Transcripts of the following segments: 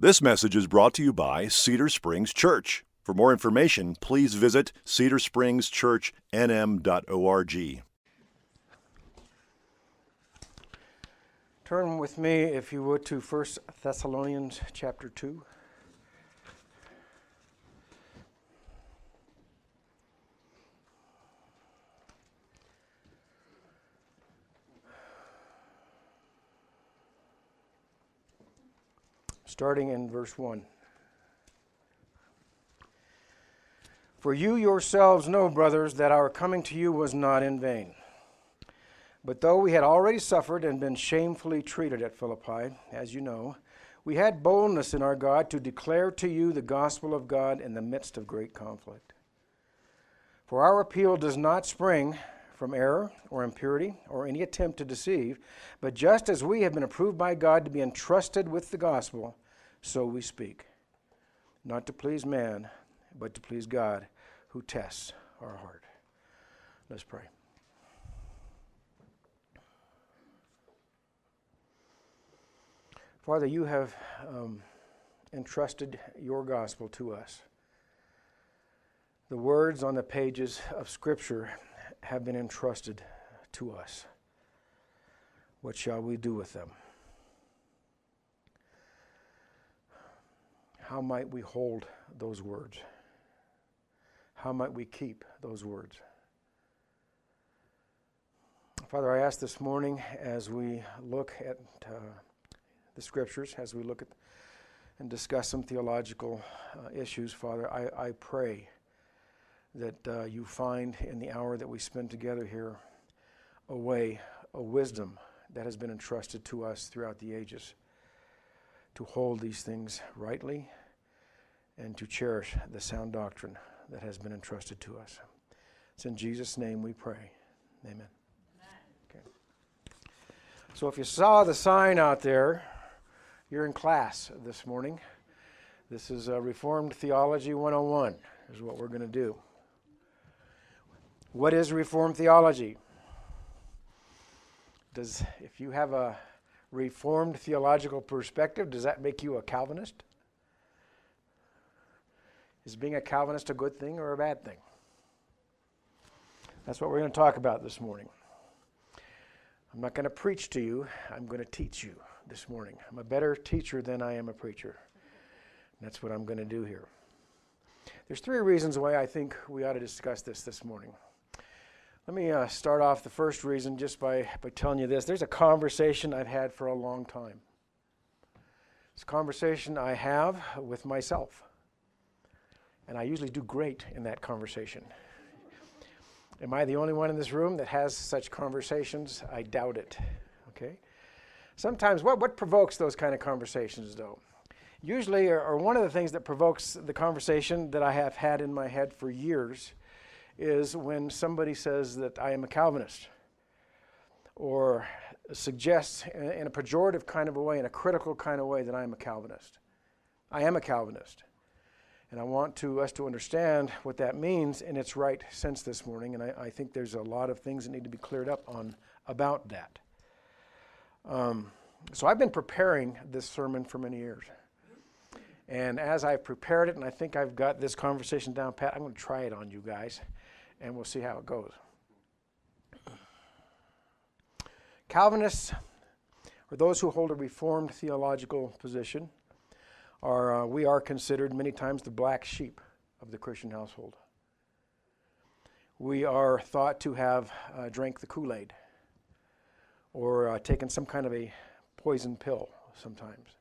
This message is brought to you by Cedar Springs Church. For more information, please visit cedarspringschurchnm.org. Turn with me, if you would, to 1 Thessalonians chapter 2. Starting in verse 1. For you yourselves know, brothers, that our coming to you was not in vain. But though we had already suffered and been shamefully treated at Philippi, as you know, we had boldness in our God to declare to you the gospel of God in the midst of great conflict. For our appeal does not spring from error or impurity or any attempt to deceive, but just as we have been approved by God to be entrusted with the gospel, so we speak, not to please man, but to please God who tests our heart. Let's pray. Father, you have um, entrusted your gospel to us. The words on the pages of Scripture have been entrusted to us. What shall we do with them? How might we hold those words? How might we keep those words? Father, I ask this morning as we look at uh, the scriptures, as we look at and discuss some theological uh, issues, Father, I, I pray that uh, you find in the hour that we spend together here a way, a wisdom that has been entrusted to us throughout the ages to hold these things rightly and to cherish the sound doctrine that has been entrusted to us. It's in Jesus' name we pray. Amen. Okay. So if you saw the sign out there, you're in class this morning. This is a Reformed Theology 101, is what we're going to do. What is Reformed theology? Does, if you have a Reformed theological perspective, does that make you a Calvinist? Is being a Calvinist a good thing or a bad thing? That's what we're going to talk about this morning. I'm not going to preach to you, I'm going to teach you this morning. I'm a better teacher than I am a preacher. And that's what I'm going to do here. There's three reasons why I think we ought to discuss this this morning. Let me uh, start off the first reason just by, by telling you this. There's a conversation I've had for a long time. It's a conversation I have with myself. And I usually do great in that conversation. Am I the only one in this room that has such conversations? I doubt it. Okay? Sometimes, what, what provokes those kind of conversations, though? Usually, or, or one of the things that provokes the conversation that I have had in my head for years is when somebody says that I am a Calvinist or suggests in, a pejorative kind of a way, in a critical kind of way, that I am a Calvinist. I am a Calvinist. And I want to, us to understand what that means in its right sense this morning. And I, I think there's a lot of things that need to be cleared up on about that. Um, so I've been preparing this sermon for many years. And as I've prepared it, and I think I've got this conversation down pat, I'm going to try it on you guys, and we'll see how it goes. Calvinists, or those who hold a Reformed theological position, are, uh, we are considered many times the black sheep of the Christian household. We are thought to have uh, drank the Kool Aid or uh, taken some kind of a poison pill sometimes.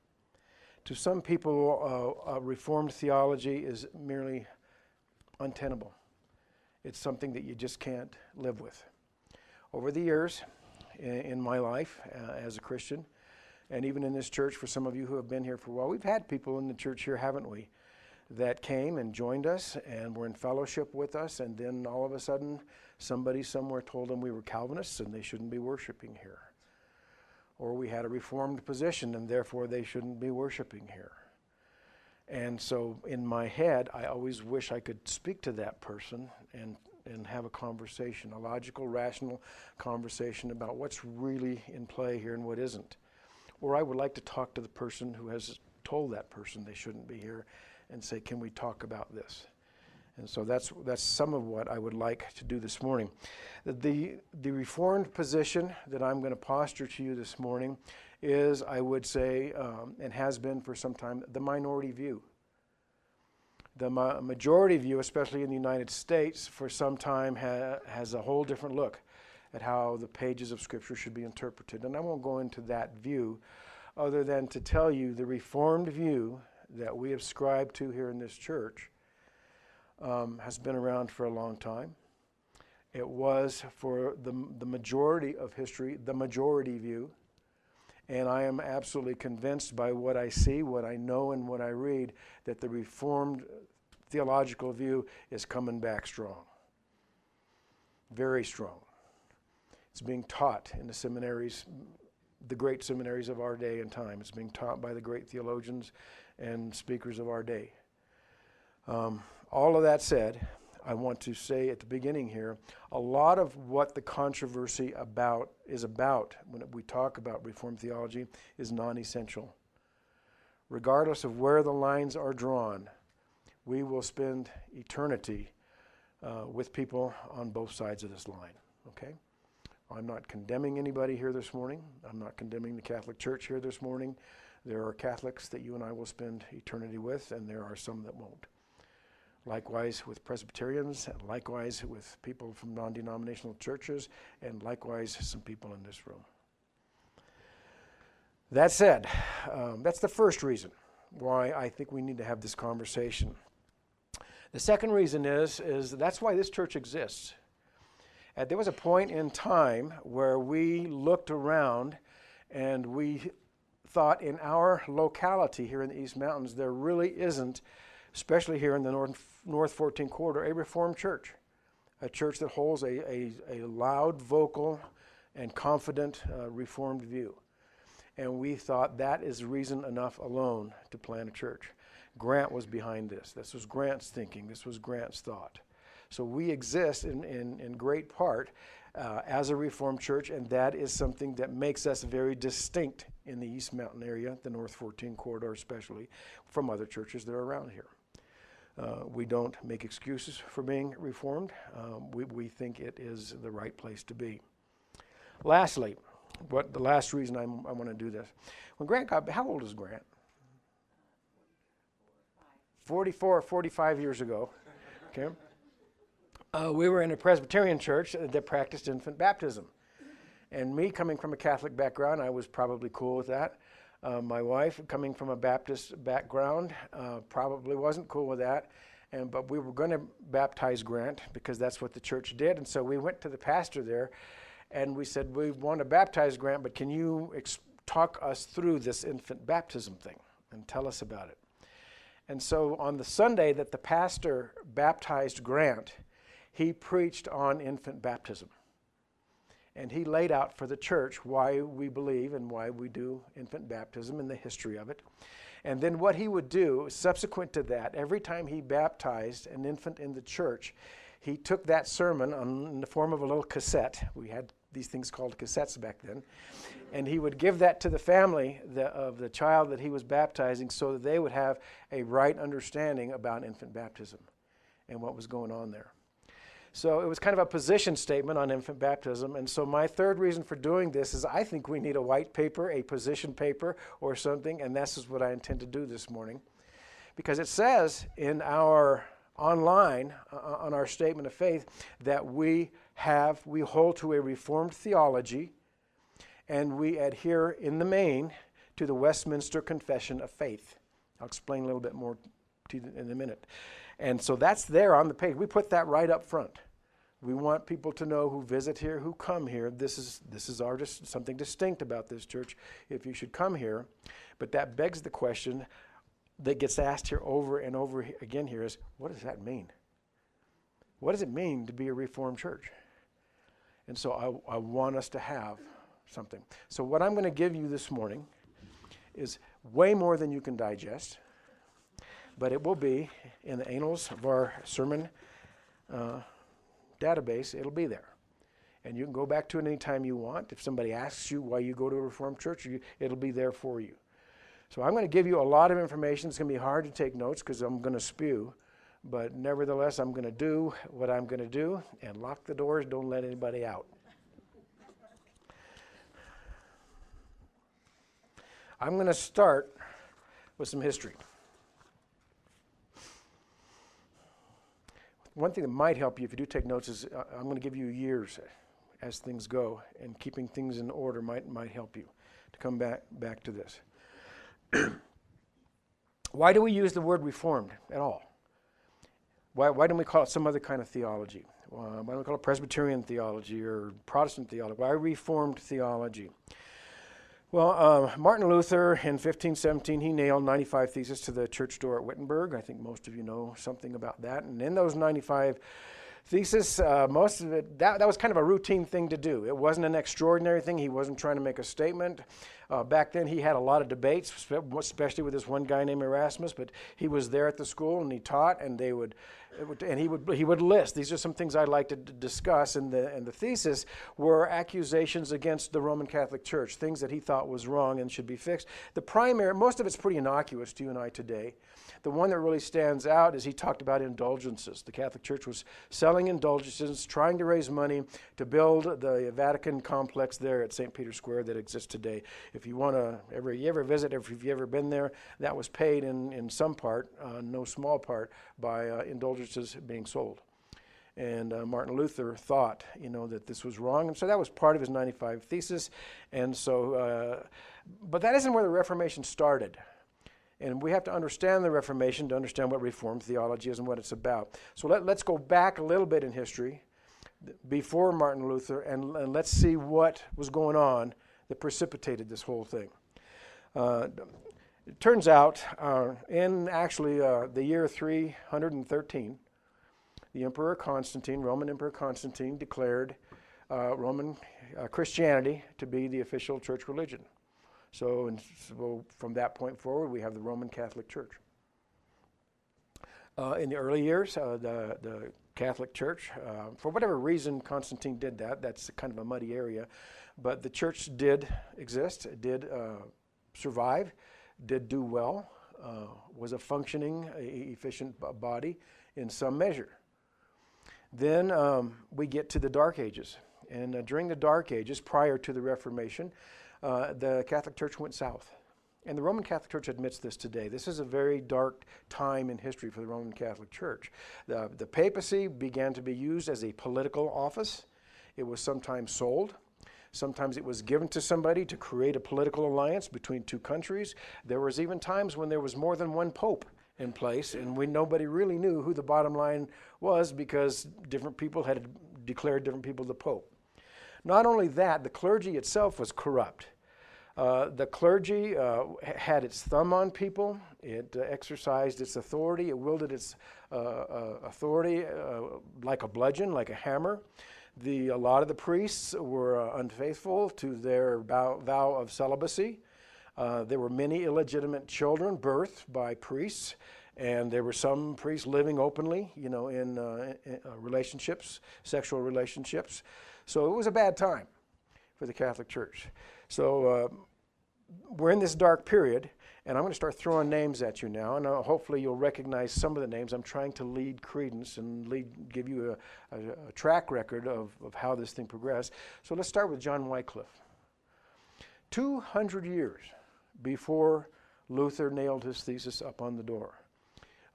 To some people, uh, Reformed theology is merely untenable. It's something that you just can't live with. Over the years in, in my life uh, as a Christian, and even in this church, for some of you who have been here for a while, we've had people in the church here, haven't we, that came and joined us and were in fellowship with us, and then all of a sudden, somebody somewhere told them we were Calvinists and they shouldn't be worshiping here. Or we had a Reformed position and therefore they shouldn't be worshiping here. And so in my head, I always wish I could speak to that person and, and have a conversation, a logical, rational conversation about what's really in play here and what isn't. Or I would like to talk to the person who has told that person they shouldn't be here and say, Can we talk about this? And so that's, that's some of what I would like to do this morning. The, the reformed position that I'm going to posture to you this morning is, I would say, um, and has been for some time, the minority view. The ma- majority view, especially in the United States, for some time ha- has a whole different look at how the pages of Scripture should be interpreted. And I won't go into that view other than to tell you the Reformed view that we ascribe to here in this church um, has been around for a long time. It was for the, the majority of history, the majority view. And I am absolutely convinced by what I see, what I know, and what I read that the Reformed theological view is coming back strong. Very strong. It's being taught in the seminaries, the great seminaries of our day and time. It's being taught by the great theologians and speakers of our day. Um, all of that said, I want to say at the beginning here, a lot of what the controversy about is about when we talk about Reformed theology is non-essential. Regardless of where the lines are drawn, we will spend eternity uh, with people on both sides of this line. Okay? I'm not condemning anybody here this morning. I'm not condemning the Catholic Church here this morning. There are Catholics that you and I will spend eternity with, and there are some that won't. Likewise with Presbyterians, and likewise with people from non denominational churches, and likewise some people in this room. That said, um, that's the first reason why I think we need to have this conversation. The second reason is, is that's why this church exists. Uh, there was a point in time where we looked around and we thought in our locality here in the East Mountains, there really isn't, especially here in the North, North 14 corridor, a Reformed church. A church that holds a, a, a loud, vocal, and confident uh, Reformed view. And we thought that is reason enough alone to plant a church. Grant was behind this. This was Grant's thinking. This was Grant's thought. So we exist in, in, in great part uh, as a Reformed church, and that is something that makes us very distinct in the East Mountain area, the North 14 corridor especially, from other churches that are around here. Uh, we don't make excuses for being Reformed. Um, we, we think it is the right place to be. Lastly, what the last reason I'm, i want to do this. When Grant got, how old is Grant? 44, 45 years ago. Okay. Uh, we were in a Presbyterian church that practiced infant baptism. And me coming from a Catholic background, I was probably cool with that. Uh, my wife, coming from a Baptist background, uh, probably wasn't cool with that. And, but we were going to baptize Grant because that's what the church did. And so we went to the pastor there and we said, We want to baptize Grant, but can you ex- talk us through this infant baptism thing and tell us about it? And so on the Sunday that the pastor baptized Grant, he preached on infant baptism. And he laid out for the church why we believe and why we do infant baptism and the history of it. And then what he would do, subsequent to that, every time he baptized an infant in the church, he took that sermon on, in the form of a little cassette. We had these things called cassettes back then. And he would give that to the family the, of the child that he was baptizing so that they would have a right understanding about infant baptism and what was going on there. So it was kind of a position statement on infant baptism. And so my third reason for doing this is I think we need a white paper, a position paper, or something. And this is what I intend to do this morning. Because it says in our online, uh, on our statement of faith, that we have, we hold to a Reformed theology and we adhere in the main to the Westminster Confession of Faith. I'll explain a little bit more to you in a minute. And so that's there on the page. We put that right up front. We want people to know who visit here, who come here. This is this is our something distinct about this church. If you should come here, but that begs the question that gets asked here over and over again here is what does that mean? What does it mean to be a reformed church? And so I, I want us to have something. So what I'm going to give you this morning is way more than you can digest, but it will be in the annals of our sermon. Uh, database, it'll be there. And you can go back to it anytime you want. If somebody asks you why you go to a Reformed church, you, it'll be there for you. So I'm going to give you a lot of information. It's going to be hard to take notes because I'm going to spew. But nevertheless, I'm going to do what I'm going to do and lock the doors. Don't let anybody out. I'm going to start with some history. One thing that might help you if you do take notes is uh, I'm going to give you years as things go, and keeping things in order might, might help you to come back, back to this. why do we use the word reformed at all? Why, why don't we call it some other kind of theology? Uh, why don't we call it Presbyterian theology or Protestant theology? Why Reformed theology? Well, uh, Martin Luther in 1517, he nailed 95 theses to the church door at Wittenberg. I think most of you know something about that. And in those 95 theses, uh, most of it, that, that was kind of a routine thing to do. It wasn't an extraordinary thing. He wasn't trying to make a statement. Uh, back then, he had a lot of debates, especially with this one guy named Erasmus, but he was there at the school and he taught, and they would and he would he would list. These are some things I'd like to d- discuss and the and the thesis were accusations against the Roman Catholic Church things that he thought was wrong and should be fixed. The primary most of it's pretty innocuous to you and I today the one that really stands out is he talked about indulgences. The Catholic Church was selling indulgences, trying to raise money to build the Vatican complex there at St. Peter's Square that exists today. If you want to ever you ever visit, if you've ever been there, that was paid in, in some part, uh, no small part, by uh, indulgences being sold. And uh, Martin Luther thought, you know, that this was wrong, and so that was part of his 95 thesis. And so, uh, but that isn't where the Reformation started. And we have to understand the Reformation to understand what Reformed theology is and what it's about. So let, us go back a little bit in history before Martin Luther and, and let's see what was going on that precipitated this whole thing. Uh, it turns out, uh, in actually uh, the year 313, the Emperor Constantine, Roman Emperor Constantine, declared uh, Roman uh, Christianity to be the official church religion. So, and so from that point forward, we have the Roman Catholic Church. Uh, in the early years, uh, the, the Catholic Church, uh, for whatever reason, Constantine did that. That's kind of a muddy area. But the church did exist, did uh, survive, did do well, uh, was a functioning, efficient body in some measure. Then um, we get to the Dark Ages. And uh, during the Dark Ages, prior to the Reformation, uh, the Catholic Church went south. And the Roman Catholic Church admits this today. This is a very dark time in history for the Roman Catholic Church. The, the papacy began to be used as a political office. It was sometimes sold. Sometimes it was given to somebody to create a political alliance between two countries. There was even times when there was more than one pope in place, and we, nobody really knew who the bottom line was because different people had declared different people the pope. Not only that, the clergy itself was corrupt. Uh, the clergy uh, had its thumb on people. It uh, exercised its authority. It wielded its uh, uh, authority like a bludgeon, like a hammer. The, a lot of the priests were unfaithful to their vow, vow of celibacy. there were many illegitimate children birthed by priests, and there were some priests living openly, you know, in, in relationships, sexual relationships. So it was a bad time for the Catholic Church. So uh, we're in this dark period, and I'm going to start throwing names at you now, and uh, hopefully you'll recognize some of the names. I'm trying to lead credence and lead, give you a, a, a track record of, of how this thing progressed. So let's start with John Wycliffe. 200 years before Luther nailed his thesis up on the door,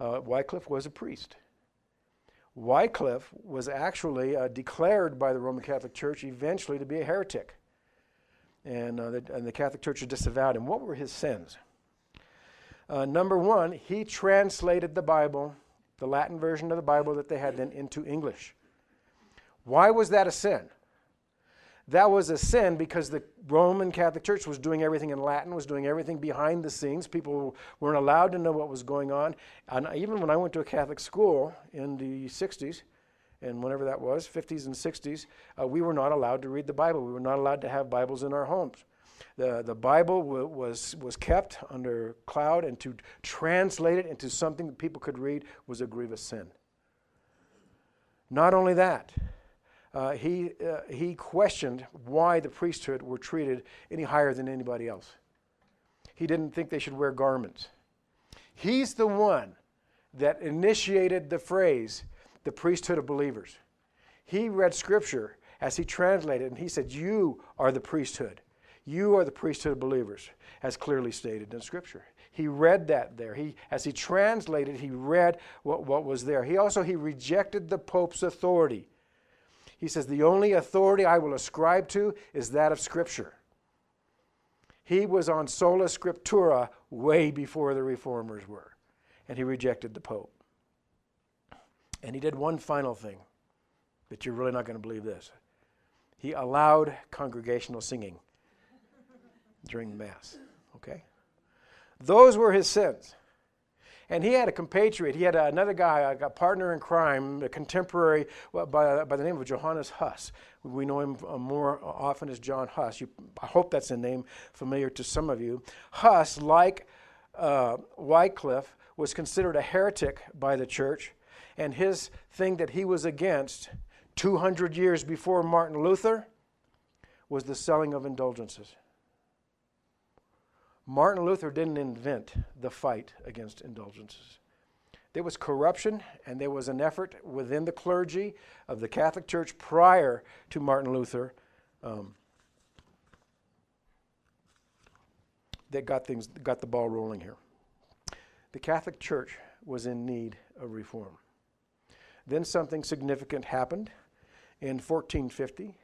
uh, Wycliffe was a priest. Wycliffe was actually uh, declared by the Roman Catholic Church eventually to be a heretic. And, uh, the, and the Catholic Church disavowed him. What were his sins? Uh, number one, he translated the Bible, the Latin version of the Bible that they had then, into English. Why was that a sin? That was a sin because the Roman Catholic Church was doing everything in Latin, was doing everything behind the scenes. People weren't allowed to know what was going on. And even when I went to a Catholic school in the 60s, and whenever that was, 50s and 60s, uh, we were not allowed to read the Bible. We were not allowed to have Bibles in our homes. The, the Bible w- was, was kept under cloud, and to translate it into something that people could read was a grievous sin. Not only that, uh, he, uh, he questioned why the priesthood were treated any higher than anybody else. he didn't think they should wear garments. He's the one that initiated the phrase, the priesthood of believers. He read scripture as he translated, and he said, You are the priesthood. You are the priesthood of believers, as clearly stated in scripture. He read that there. He, as he translated, he read what, what was there. He also he rejected the Pope's authority. He says, The only authority I will ascribe to is that of Scripture. He was on sola scriptura way before the reformers were, and he rejected the Pope. And he did one final thing, but you're really not going to believe this. He allowed congregational singing during Mass. Okay? Those were his sins. And he had a compatriot. He had another guy, a partner in crime, a contemporary by, by the name of Johannes Huss. We know him uh, more often as John Huss. You, I hope that's a name familiar to some of you. Huss, like uh, Wycliffe, was considered a heretic by the church. And his thing that he was against 200 years before Martin Luther was the selling of indulgences. Martin Luther didn't invent the fight against indulgences. There was corruption and there was an effort within the clergy of the Catholic Church prior to Martin Luther um, that got things got the ball rolling here. The Catholic Church was in need of reform. Then something significant happened in 1450.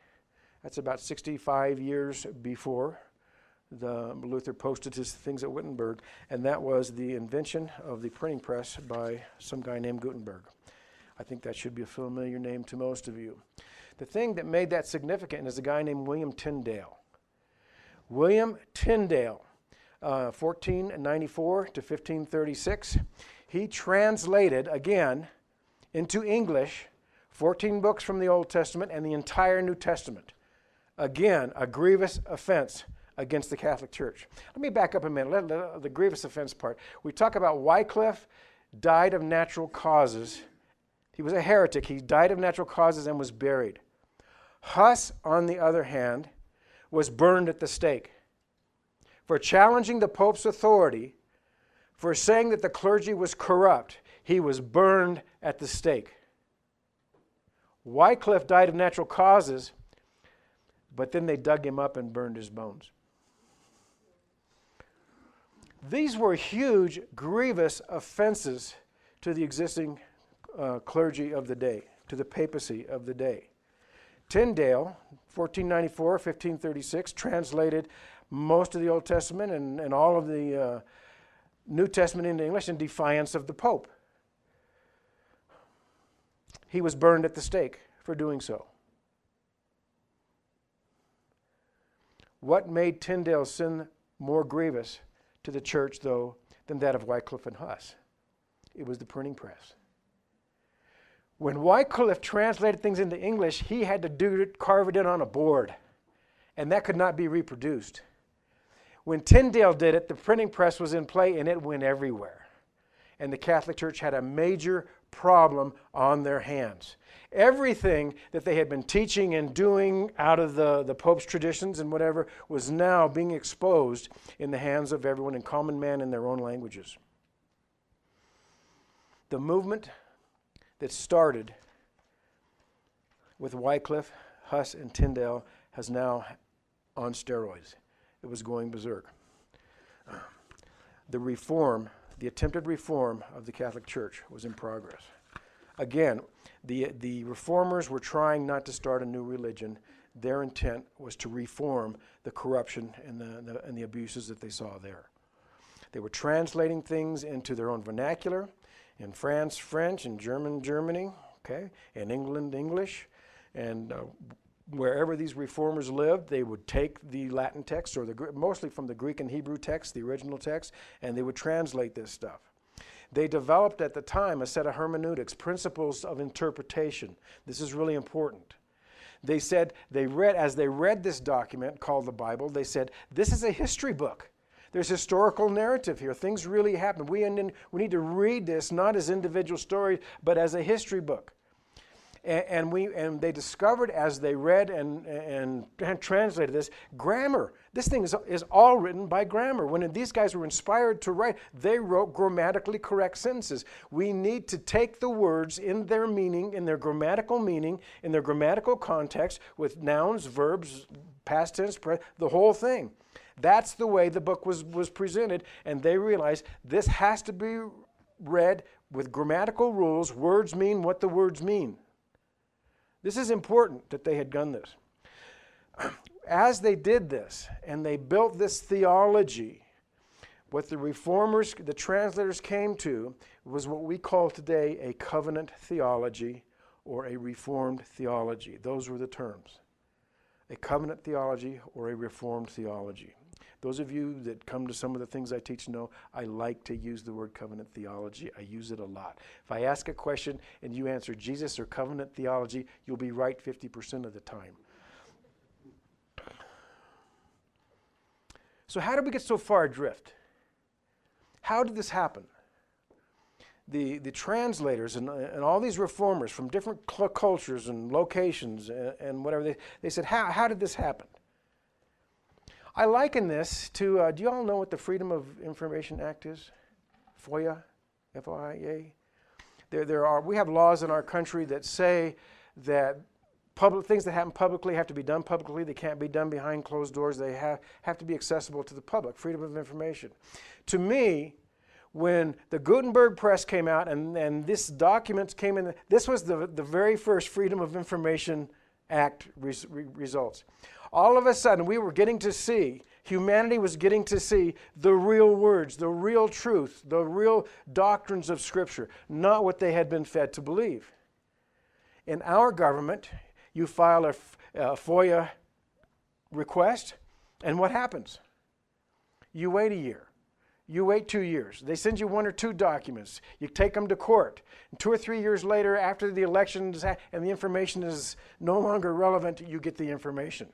That's about 65 years before the Luther posted his things at Wittenberg, and that was the invention of the printing press by some guy named Gutenberg. I think that should be a familiar name to most of you. The thing that made that significant is a guy named William Tyndale. William Tyndale, uh, 1494 to 1536, he translated again into English 14 books from the Old Testament and the entire New Testament. Again, a grievous offense against the Catholic Church. Let me back up a minute. Let, let, uh, the grievous offense part. We talk about Wycliffe died of natural causes. He was a heretic. He died of natural causes and was buried. Huss, on the other hand, was burned at the stake for challenging the Pope's authority, for saying that the clergy was corrupt. He was burned at the stake. Wycliffe died of natural causes, but then they dug him up and burned his bones. These were huge, grievous offenses to the existing uh, clergy of the day, to the papacy of the day. Tyndale, 1494, 1536, translated most of the Old Testament and, and all of the uh, New Testament into English in defiance of the Pope. He was burned at the stake for doing so. What made Tyndale's sin more grievous to the church, though, than that of Wycliffe and Huss. It was the printing press. When Wycliffe translated things into English, he had to do it, carve it in on a board, and that could not be reproduced. When Tyndale did it, the printing press was in play and it went everywhere. And the Catholic Church had a major problem on their hands. Everything that they had been teaching and doing out of the, the Pope's traditions and whatever was now being exposed in the hands of everyone in common man in their own languages. The movement that started with Wycliffe, Huss, and Tyndale has now on steroids. It was going berserk. The reform, the attempted reform of the Catholic Church was in progress. Again, the, the reformers were trying not to start a new religion. Their intent was to reform the corruption and the, the, and the abuses that they saw there. They were translating things into their own vernacular. In France, French, in German, Germany, okay, in England, English, and uh, wherever these reformers lived, they would take the Latin text, or the mostly from the Greek and Hebrew text, the original text, and they would translate this stuff. They developed at the time a set of hermeneutics, principles of interpretation. This is really important. They said, they read, as they read this document called the Bible, they said, this is a history book. There's historical narrative here. Things really happened. We, we need to read this not as individual stories, but as a history book. And, we, and they discovered as they read and, and, and translated this grammar. This thing is, is all written by grammar. When these guys were inspired to write, they wrote grammatically correct sentences. We need to take the words in their meaning, in their grammatical meaning, in their grammatical context, with nouns, verbs, past tense, the whole thing. That's the way the book was, was presented, and they realized this has to be read with grammatical rules. Words mean what the words mean. This is important that they had done this. As they did this and they built this theology, what the reformers, the translators came to was what we call today a covenant theology or a reformed theology. Those were the terms a covenant theology or a reformed theology. Those of you that come to some of the things I teach know I like to use the word covenant theology. I use it a lot. If I ask a question and you answer Jesus or covenant theology, you'll be right 50% of the time. So, how did we get so far adrift? How did this happen? The, the translators and, and all these reformers from different cultures and locations and, and whatever, they, they said, how, how did this happen? I liken this to uh, do you all know what the Freedom of Information Act is? FOIA, F O I A. There, there are, we have laws in our country that say that public, things that happen publicly have to be done publicly. They can't be done behind closed doors. They have, have to be accessible to the public, freedom of information. To me, when the Gutenberg Press came out and, and this document came in, this was the, the very first Freedom of Information Act res, re, results all of a sudden we were getting to see, humanity was getting to see the real words, the real truth, the real doctrines of Scripture, not what they had been fed to believe. In our government, you file a, a FOIA request, and what happens? You wait a year. You wait two years. They send you one or two documents. You take them to court. And two or three years later, after the election and the information is no longer relevant, you get the information.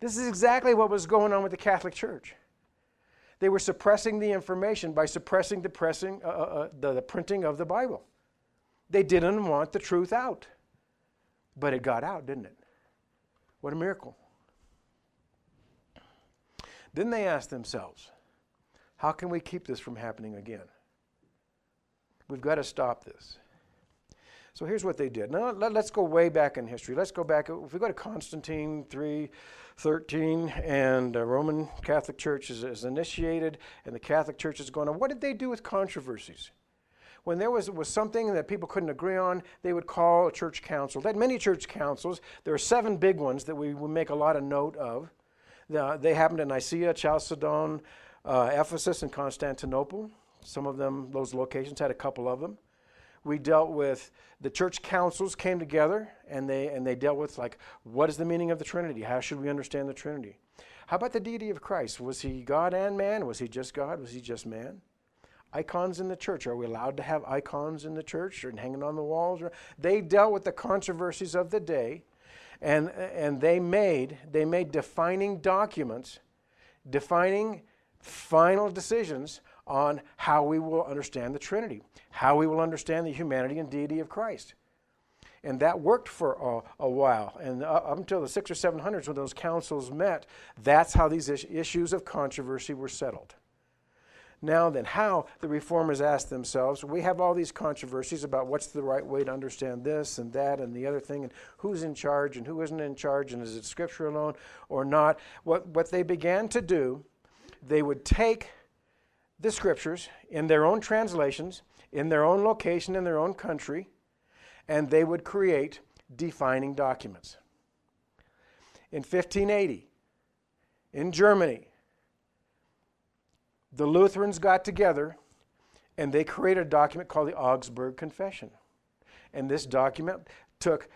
This is exactly what was going on with the Catholic Church. They were suppressing the information by suppressing the, pressing, uh, uh, uh, the, the printing of the Bible. They didn't want the truth out. But it got out, didn't it? What a miracle. Then they asked themselves, how can we keep this from happening again? We've got to stop this. So here's what they did. Now let, us go way back in history. Let's go back. If we go to Constantine 313 and uh, Roman Catholic Church is, is initiated and the Catholic Church is going on, what did they do with controversies? when there was, was something that people couldn't agree on, they would call a church council. They had many church councils. There are seven big ones that we would make a lot of note of. The, they happened in Nicaea, Chalcedon, uh, Ephesus, and Constantinople. Some of them, those locations had a couple of them we dealt with the church councils came together and they and they dealt with like what is the meaning of the trinity? How should we understand the trinity? How about the deity of christ? Was he god and man? Was he just god? Was he just man? Icons in the church. Are we allowed to have icons in the church and hanging on the walls? They dealt with the controversies of the day and and they made they made defining documents defining final decisions on how we will understand the Trinity, how we will understand the humanity and deity of Christ. And that worked for a, a while. And up until the six or seven hundreds, when those councils met, that's how these issues of controversy were settled. Now, then, how the reformers asked themselves we have all these controversies about what's the right way to understand this and that and the other thing, and who's in charge and who isn't in charge, and is it scripture alone or not? What, what they began to do, they would take the scriptures in their own translations, in their own location, in their own country, and they would create defining documents. In 1580, in Germany, the Lutherans got together and they created a document called the Augsburg Confession. And this document took,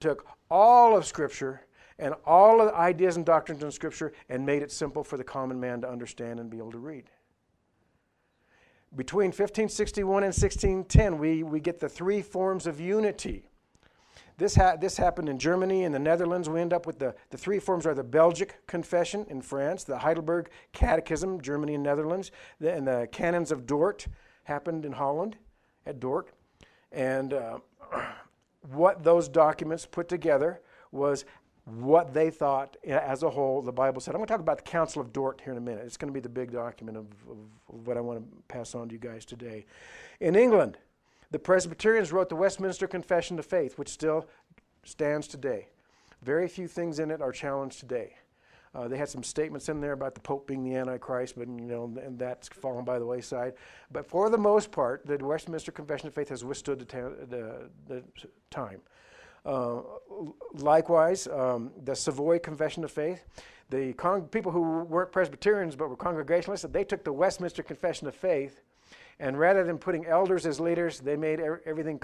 took all of Scripture and all of the ideas and doctrines in Scripture and made it simple for the common man to understand and be able to read between 1561 and 1610, we, we get the three forms of unity. This, ha- this happened in Germany and the Netherlands. We end up with the, the three forms are the Belgic Confession in France, the Heidelberg Catechism, Germany and Netherlands, the, and the Canons of Dort happened in Holland at Dort. And uh, what those documents put together was what they thought as a whole the Bible said. I'm going to talk about the Council of Dort here in a minute. It's going to be the big document of, of, what I want to pass on to you guys today. In England, the Presbyterians wrote the Westminster Confession of Faith, which still stands today. Very few things in it are challenged today. Uh, they had some statements in there about the Pope being the Antichrist, but you know, and that's fallen by the wayside. But for the most part, the Westminster Confession of Faith has withstood the, ta- the, the time. Uh, likewise, um, the Savoy Confession of Faith, the people who weren't Presbyterians but were Congregationalists, they took the Westminster Confession of Faith, and rather than putting elders as leaders, they made er- everything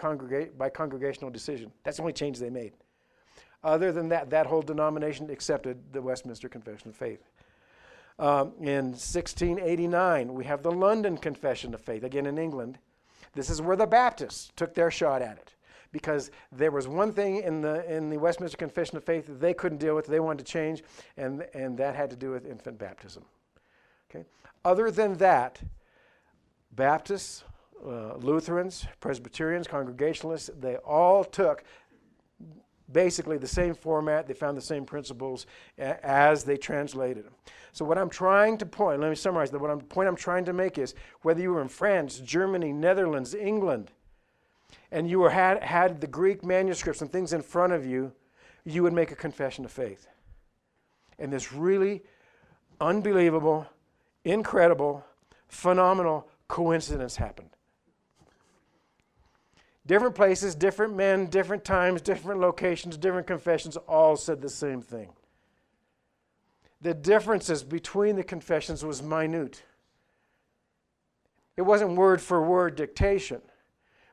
by congregational decision. That's the only change they made. Other than that, that whole denomination accepted the Westminster Confession of Faith. Um, in 1689, we have the London Confession of Faith, again in England. This is where the Baptists took their shot at it because there was one thing in the, in the Westminster Confession of Faith that they couldn't deal with, they wanted to change, and, and that had to do with infant baptism. Okay? Other than that, Baptists, uh, Lutherans, Presbyterians, Congregationalists, they all took basically the same format. They found the same principles as they translated them. So what I'm trying to point, let me summarize that. What I'm, point I'm trying to make is whether you were in France, Germany, Netherlands, England, and you were had, had the Greek manuscripts and things in front of you, you would make a confession of faith. And this really unbelievable, incredible, phenomenal coincidence happened. Different places, different men, different times, different locations, different confessions all said the same thing. The differences between the confessions was minute. It wasn't word for word dictation.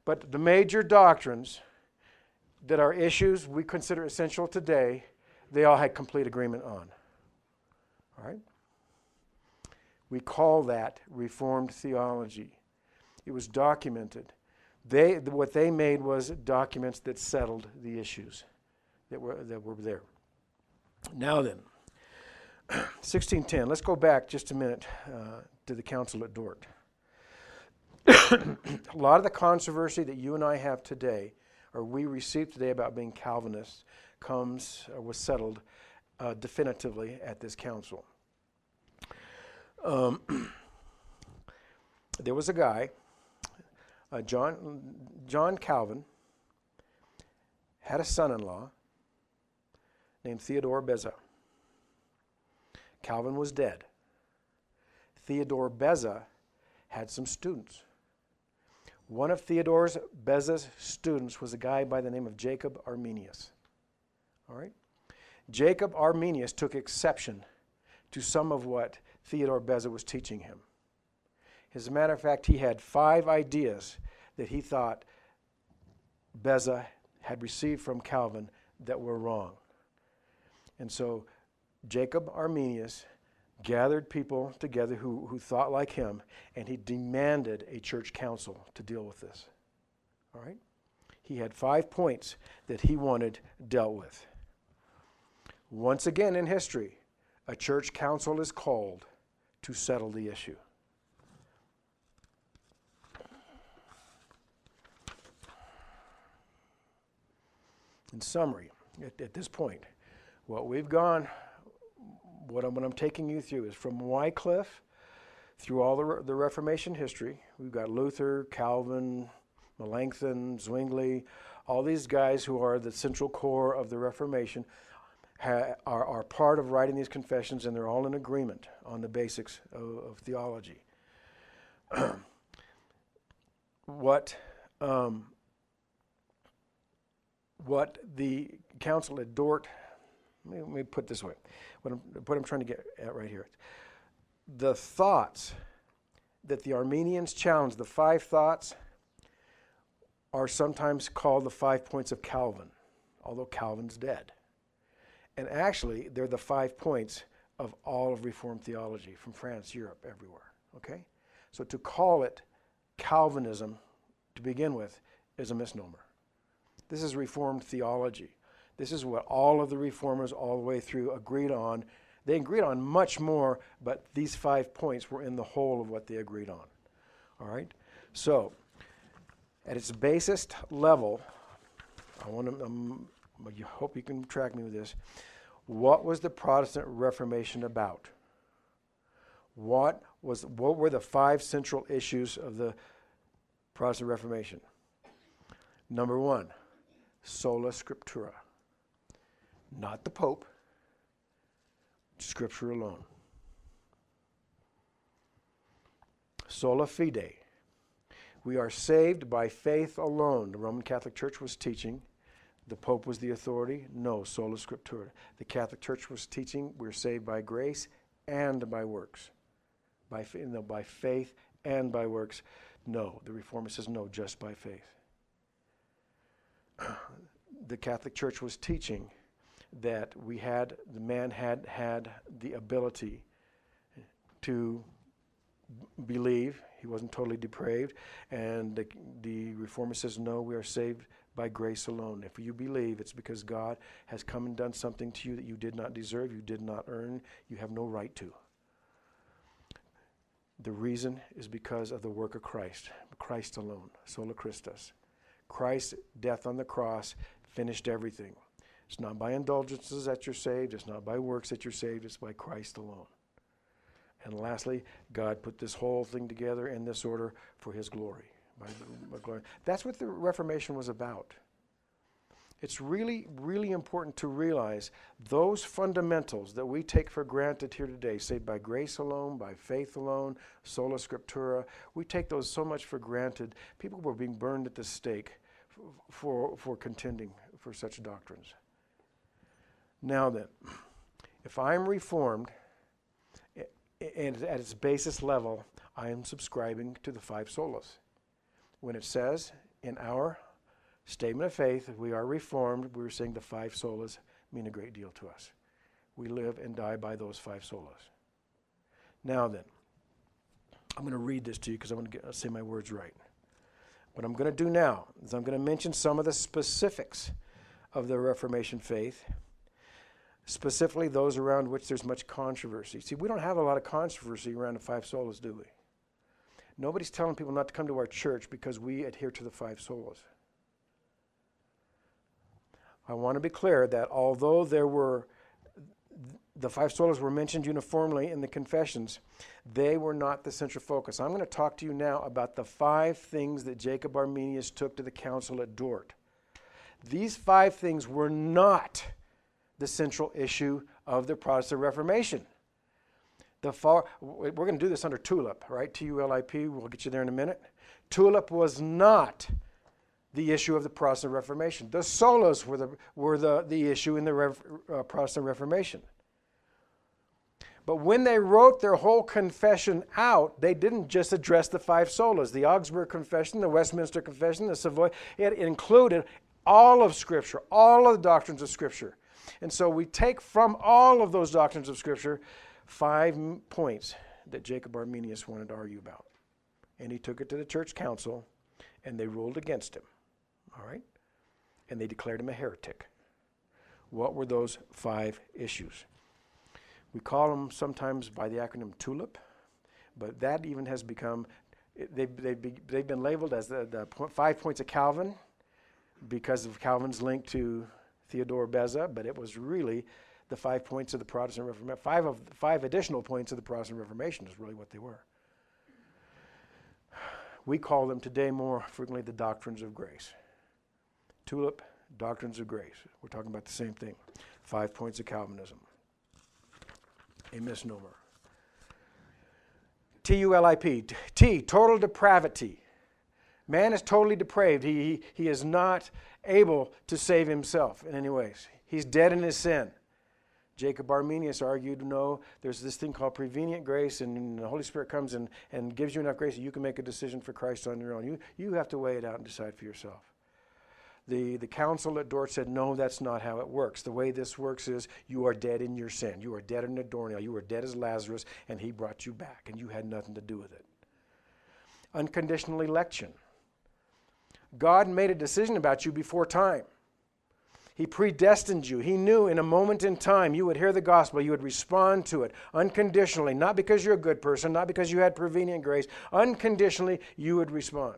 But the major doctrines that are issues we consider essential today, they all had complete agreement on. All right? We call that Reformed theology. It was documented. They, what they made was documents that settled the issues that were, that were there. Now then, 1610, let's go back just a minute uh, to the council at Dort. a lot of the controversy that you and I have today, or we received today about being Calvinists, comes or was settled uh, definitively at this council. Um, there was a guy, uh, John, John Calvin, had a son in law named Theodore Beza. Calvin was dead. Theodore Beza had some students. One of Theodore's Beza's students was a guy by the name of Jacob Arminius. All right? Jacob Arminius took exception to some of what Theodore Beza was teaching him. As a matter of fact, he had five ideas that he thought Beza had received from Calvin that were wrong. And so Jacob Arminius gathered people together who, who thought like him, and he demanded a church council to deal with this. All right? He had five points that he wanted dealt with. Once again in history, a church council is called to settle the issue. In summary, at, at this point, what we've gone what I'm, what I'm taking you through is from Wycliffe through all the, the Reformation history. We've got Luther, Calvin, Melanchthon, Zwingli, all these guys who are the central core of the Reformation are, are part of writing these confessions, and they're all in agreement on the basics of, of theology. what um, what the council at Dort let me, put this way what I'm, what I'm trying to get at right here. The thoughts that the Arminians challenge, the five thoughts, are sometimes called the five points of Calvin, although Calvin's dead. And actually, they're the five points of all of Reformed theology from France, Europe, everywhere. Okay? So to call it Calvinism to begin with is a misnomer. This is Reformed theology. This is what all of the reformers all the way through agreed on. They agreed on much more, but these five points were in the whole of what they agreed on. All right? So, at its basest level, I want to, um, I hope you can track me with this. What was the Protestant Reformation about? What was what were the five central issues of the Protestant Reformation? Number one, sola scriptura. Not the Pope, Scripture alone. Sola fide. We are saved by faith alone. The Roman Catholic Church was teaching. The Pope was the authority. No, sola scriptura. The Catholic Church was teaching we're saved by grace and by works. By, no, by faith and by works. No, the Reformer says no, just by faith. the Catholic Church was teaching that we had, the man had had the ability to believe. He wasn't totally depraved. And the, the Reformer says, no, we are saved by grace alone. If you believe, it's because God has come and done something to you that you did not deserve, you did not earn, you have no right to. The reason is because of the work of Christ, Christ alone, sola Christus. Christ's death on the cross finished everything. It's not by indulgences that you're saved, it's not by works that you're saved, it's by Christ alone. And lastly, God put this whole thing together in this order for His glory. By, by glory. That's what the Reformation was about. It's really, really important to realize those fundamentals that we take for granted here today, saved by grace alone, by faith alone, sola scriptura, we take those so much for granted. People were being burned at the stake for, for contending for such doctrines. Now then, if I'm reformed, and at its basis level, I am subscribing to the five solas. When it says in our statement of faith, we are reformed, we're saying the five solas mean a great deal to us. We live and die by those five solas. Now then, I'm going to read this to you because I want to say my words right. What I'm going to do now is I'm going to mention some of the specifics of the Reformation faith specifically those around which there's much controversy. See, we don't have a lot of controversy around the five solas, do we? Nobody's telling people not to come to our church because we adhere to the five solas. I want to be clear that although there were the five solas were mentioned uniformly in the confessions, they were not the central focus. I'm going to talk to you now about the five things that Jacob Arminius took to the council at Dort. These five things were not the central issue of the Protestant Reformation. The far, we're going to do this under TULIP, right? T U L I P. We'll get you there in a minute. TULIP was not the issue of the Protestant Reformation. The solas were the, were the, the issue in the uh, Protestant Reformation. But when they wrote their whole confession out, they didn't just address the five solas. The Augsburg Confession, the Westminster Confession, the Savoy, it included all of Scripture, all of the doctrines of Scripture. And so we take from all of those doctrines of Scripture five points that Jacob Arminius wanted to argue about. And he took it to the church council, and they ruled against him. All right? And they declared him a heretic. What were those five issues? We call them sometimes by the acronym TULIP, but that even has become, they've, they've, they've been labeled as the, the five points of Calvin because of Calvin's link to Theodore Beza, but it was really the five points of the Protestant Reformation. Five of five additional points of the Protestant Reformation is really what they were. We call them today more frequently the doctrines of grace. Tulip, doctrines of grace. We're talking about the same thing. Five points of Calvinism. A misnomer. T U L I P. T, total depravity. Man is totally depraved. He, he, he is not able to save himself in any ways. He's dead in his sin. Jacob Arminius argued, no, there's this thing called prevenient grace, and the Holy Spirit comes and, and gives you enough grace that you can make a decision for Christ on your own. You, you have to weigh it out and decide for yourself. The, the council at Dort said, no, that's not how it works. The way this works is you are dead in your sin. You are dead in a doornail. You are dead as Lazarus, and he brought you back, and you had nothing to do with it. Unconditional election. God made a decision about you before time. He predestined you. He knew in a moment in time you would hear the gospel, you would respond to it unconditionally, not because you're a good person, not because you had prevenient grace. Unconditionally, you would respond.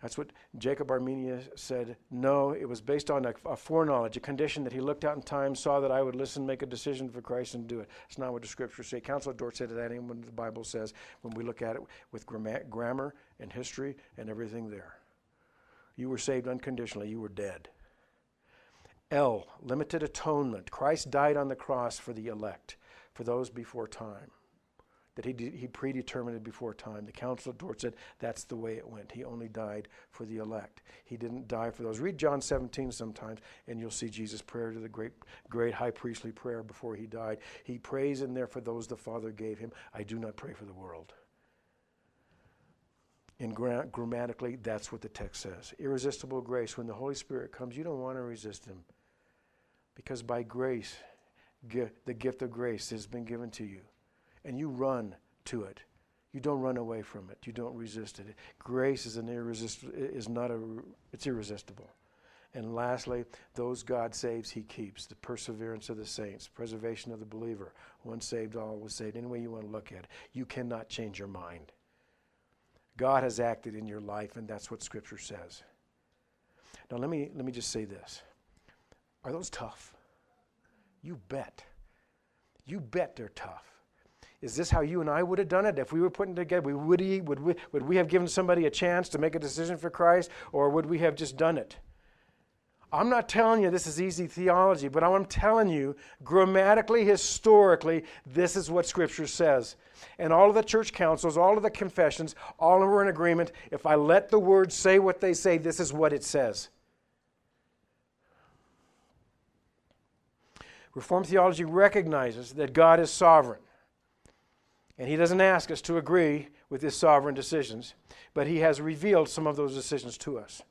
That's what Jacob Arminius said. No, it was based on a, a, foreknowledge, a condition that he looked out in time, saw that I would listen, make a decision for Christ, and do it. It's not what the scriptures say. Council of Dort said that what the Bible says when we look at it with grammar and history and everything there. You were saved unconditionally, you were dead. L, limited atonement. Christ died on the cross for the elect, for those before time that he, he predetermined before time. The Council of Dort said that's the way it went. He only died for the elect. He didn't die for those. Read John 17 sometimes, and you'll see Jesus' prayer to the great, great high priestly prayer before he died. He prays in there for those the Father gave him. I do not pray for the world. And gra- grammatically, that's what the text says. Irresistible grace. When the Holy Spirit comes, you don't want to resist him. Because by grace, the gift of grace has been given to you and you run to it. You don't run away from it. You don't resist it. Grace is an irresistible is not a it's irresistible. And lastly, those God saves, He keeps. The perseverance of the saints, preservation of the believer. Once saved, all was saved. Any way you want to look at it, you cannot change your mind. God has acted in your life, and that's what Scripture says. Now, let me let me just say this: Are those tough? You bet. You bet they're tough. Is this how you and I would have done it? If we were putting together, would, we, would, we, would we have given somebody a chance to make a decision for Christ, or would we have just done it? I'm not telling you this is easy theology, but I'm telling you, grammatically, historically, this is what Scripture says. And all of the church councils, all of the confessions, all of them are in agreement. If I let the words say what they say, this is what it says. Reformed theology recognizes that God is sovereign. And he doesn't ask us to agree with his sovereign decisions, but he has revealed some of those decisions to us.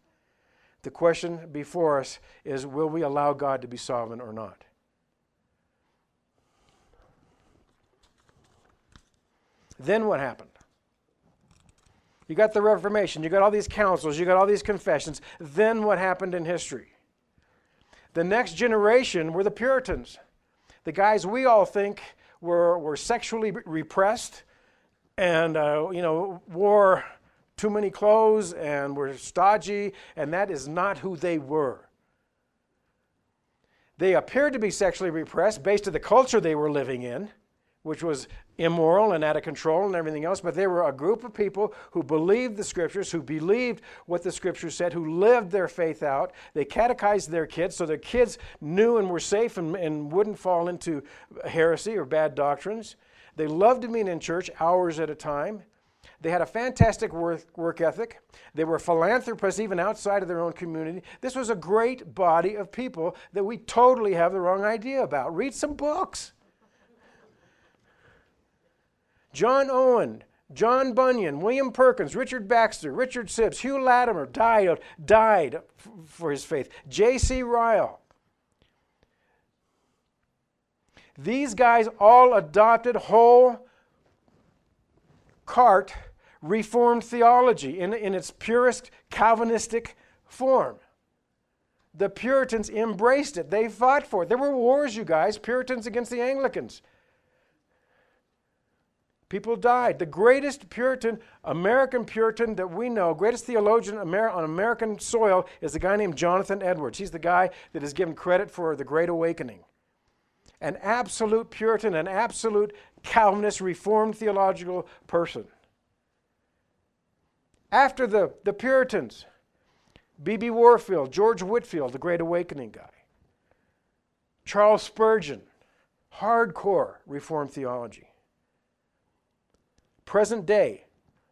The question before us is will we allow God to be sovereign or not? Then what happened? You got the Reformation, you got all these councils, you got all these confessions. Then what happened in history? The next generation were the Puritans. The guys we all think were, were sexually repressed and, uh, you know, wore too many clothes and were stodgy, and that is not who they were. They appeared to be sexually repressed based on the culture they were living in which was immoral and out of control and everything else, but they were a group of people who believed the scriptures, who believed what the scriptures said, who lived their faith out. They catechized their kids so their kids knew and were safe and, and wouldn't fall into heresy or bad doctrines. They loved to meet in church hours at a time. They had a fantastic work, work ethic. They were philanthropists even outside of their own community. This was a great body of people that we totally have the wrong idea about. Read some books. John Owen, John Bunyan, William Perkins, Richard Baxter, Richard Sibbes, Hugh Latimer died, died for his faith. J.C. Ryle. These guys all adopted whole cart Reformed theology in, in its purest Calvinistic form. The Puritans embraced it. They fought for it. There were wars, you guys, Puritans against the Anglicans. People died. The greatest Puritan, American Puritan that we know, greatest theologian on American soil, is a guy named Jonathan Edwards. He's the guy that is given credit for the Great Awakening. An absolute Puritan, an absolute Calvinist, Reformed theological person. After the, the Puritans, B.B. Warfield, George Whitefield, the Great Awakening guy, Charles Spurgeon, hardcore Reformed theology. Present day,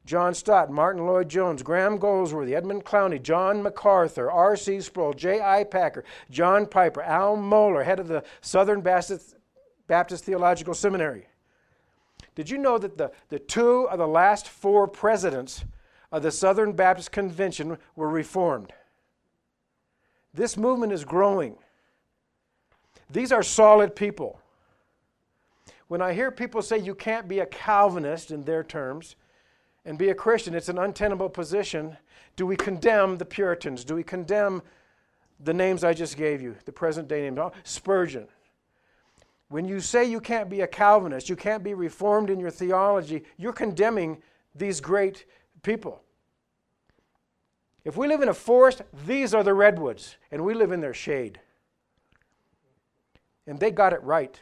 John Stott, Martyn Lloyd-Jones, Graham Goldsworthy, Edmund Clowney, John MacArthur, R.C. Sproul, J.I. Packer, John Piper, Al Mohler, head of the Southern Baptist, Baptist Theological Seminary. Did you know that the, the two of the last four presidents of the Southern Baptist Convention were Reformed? This movement is growing. These are solid people. When I hear people say you can't be a Calvinist in their terms and be a Christian, it's an untenable position. Do we condemn the Puritans? Do we condemn the names I just gave you, the present day names? Oh, Spurgeon. When you say you can't be a Calvinist, you can't be reformed in your theology, you're condemning these great people. If we live in a forest, these are the redwoods, and we live in their shade. And they got it right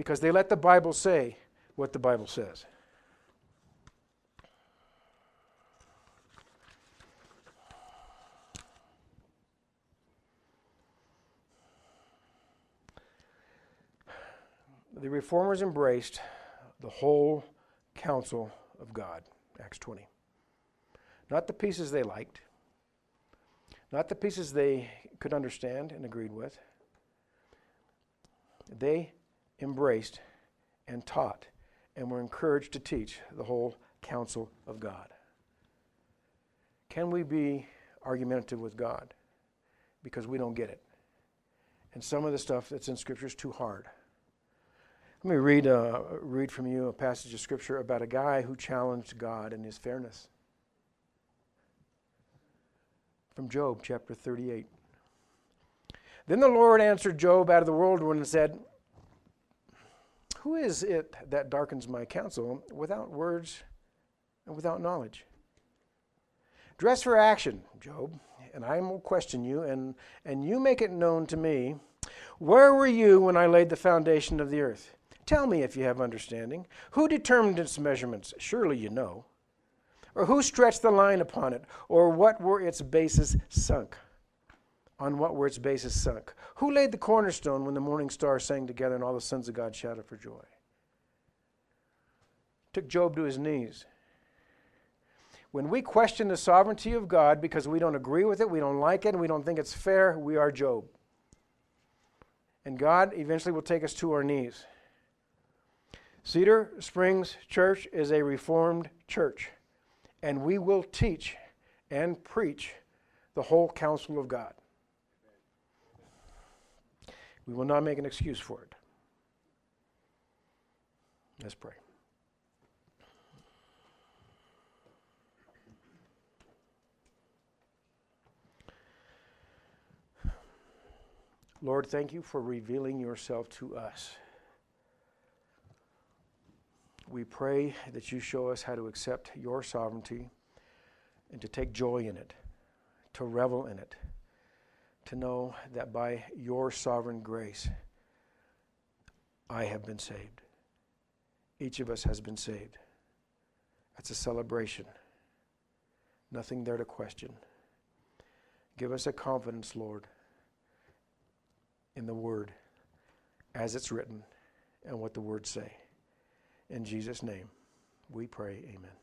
because they let the Bible say what the Bible says. The reformers embraced the whole counsel of God, Acts 20. Not the pieces they liked, not the pieces they could understand and agreed with. They embraced and taught and were encouraged to teach the whole counsel of God. Can we be argumentative with God because we don't get it? And some of the stuff that's in Scripture is too hard. Let me read, uh, read from you a passage of Scripture about a guy who challenged God in his fairness. From Job chapter 38. Then the Lord answered Job out of the whirlwind and said, Who is it that darkens my counsel without words and without knowledge? Dress for action, Job, and I will question you, and, and you make it known to me. Where were you when I laid the foundation of the earth? Tell me if you have understanding. Who determined its measurements? Surely you know. Or who stretched the line upon it? Or what were its bases sunk? On what were its bases sunk? Who laid the cornerstone when the morning stars sang together and all the sons of God shouted for joy? Took Job to his knees. When we question the sovereignty of God because we don't agree with it, we don't like it, and we don't think it's fair, we are Job. And God eventually will take us to our knees. Cedar Springs Church is a reformed church, and we will teach and preach the whole counsel of God. We will not make an excuse for it. Let's pray. Lord, thank you for revealing yourself to us. We pray that you show us how to accept your sovereignty and to take joy in it, to revel in it, to know that by your sovereign grace, I have been saved. Each of us has been saved. That's a celebration. Nothing there to question. Give us a confidence, Lord, in the Word as it's written and what the words say. In Jesus' name, we pray, amen.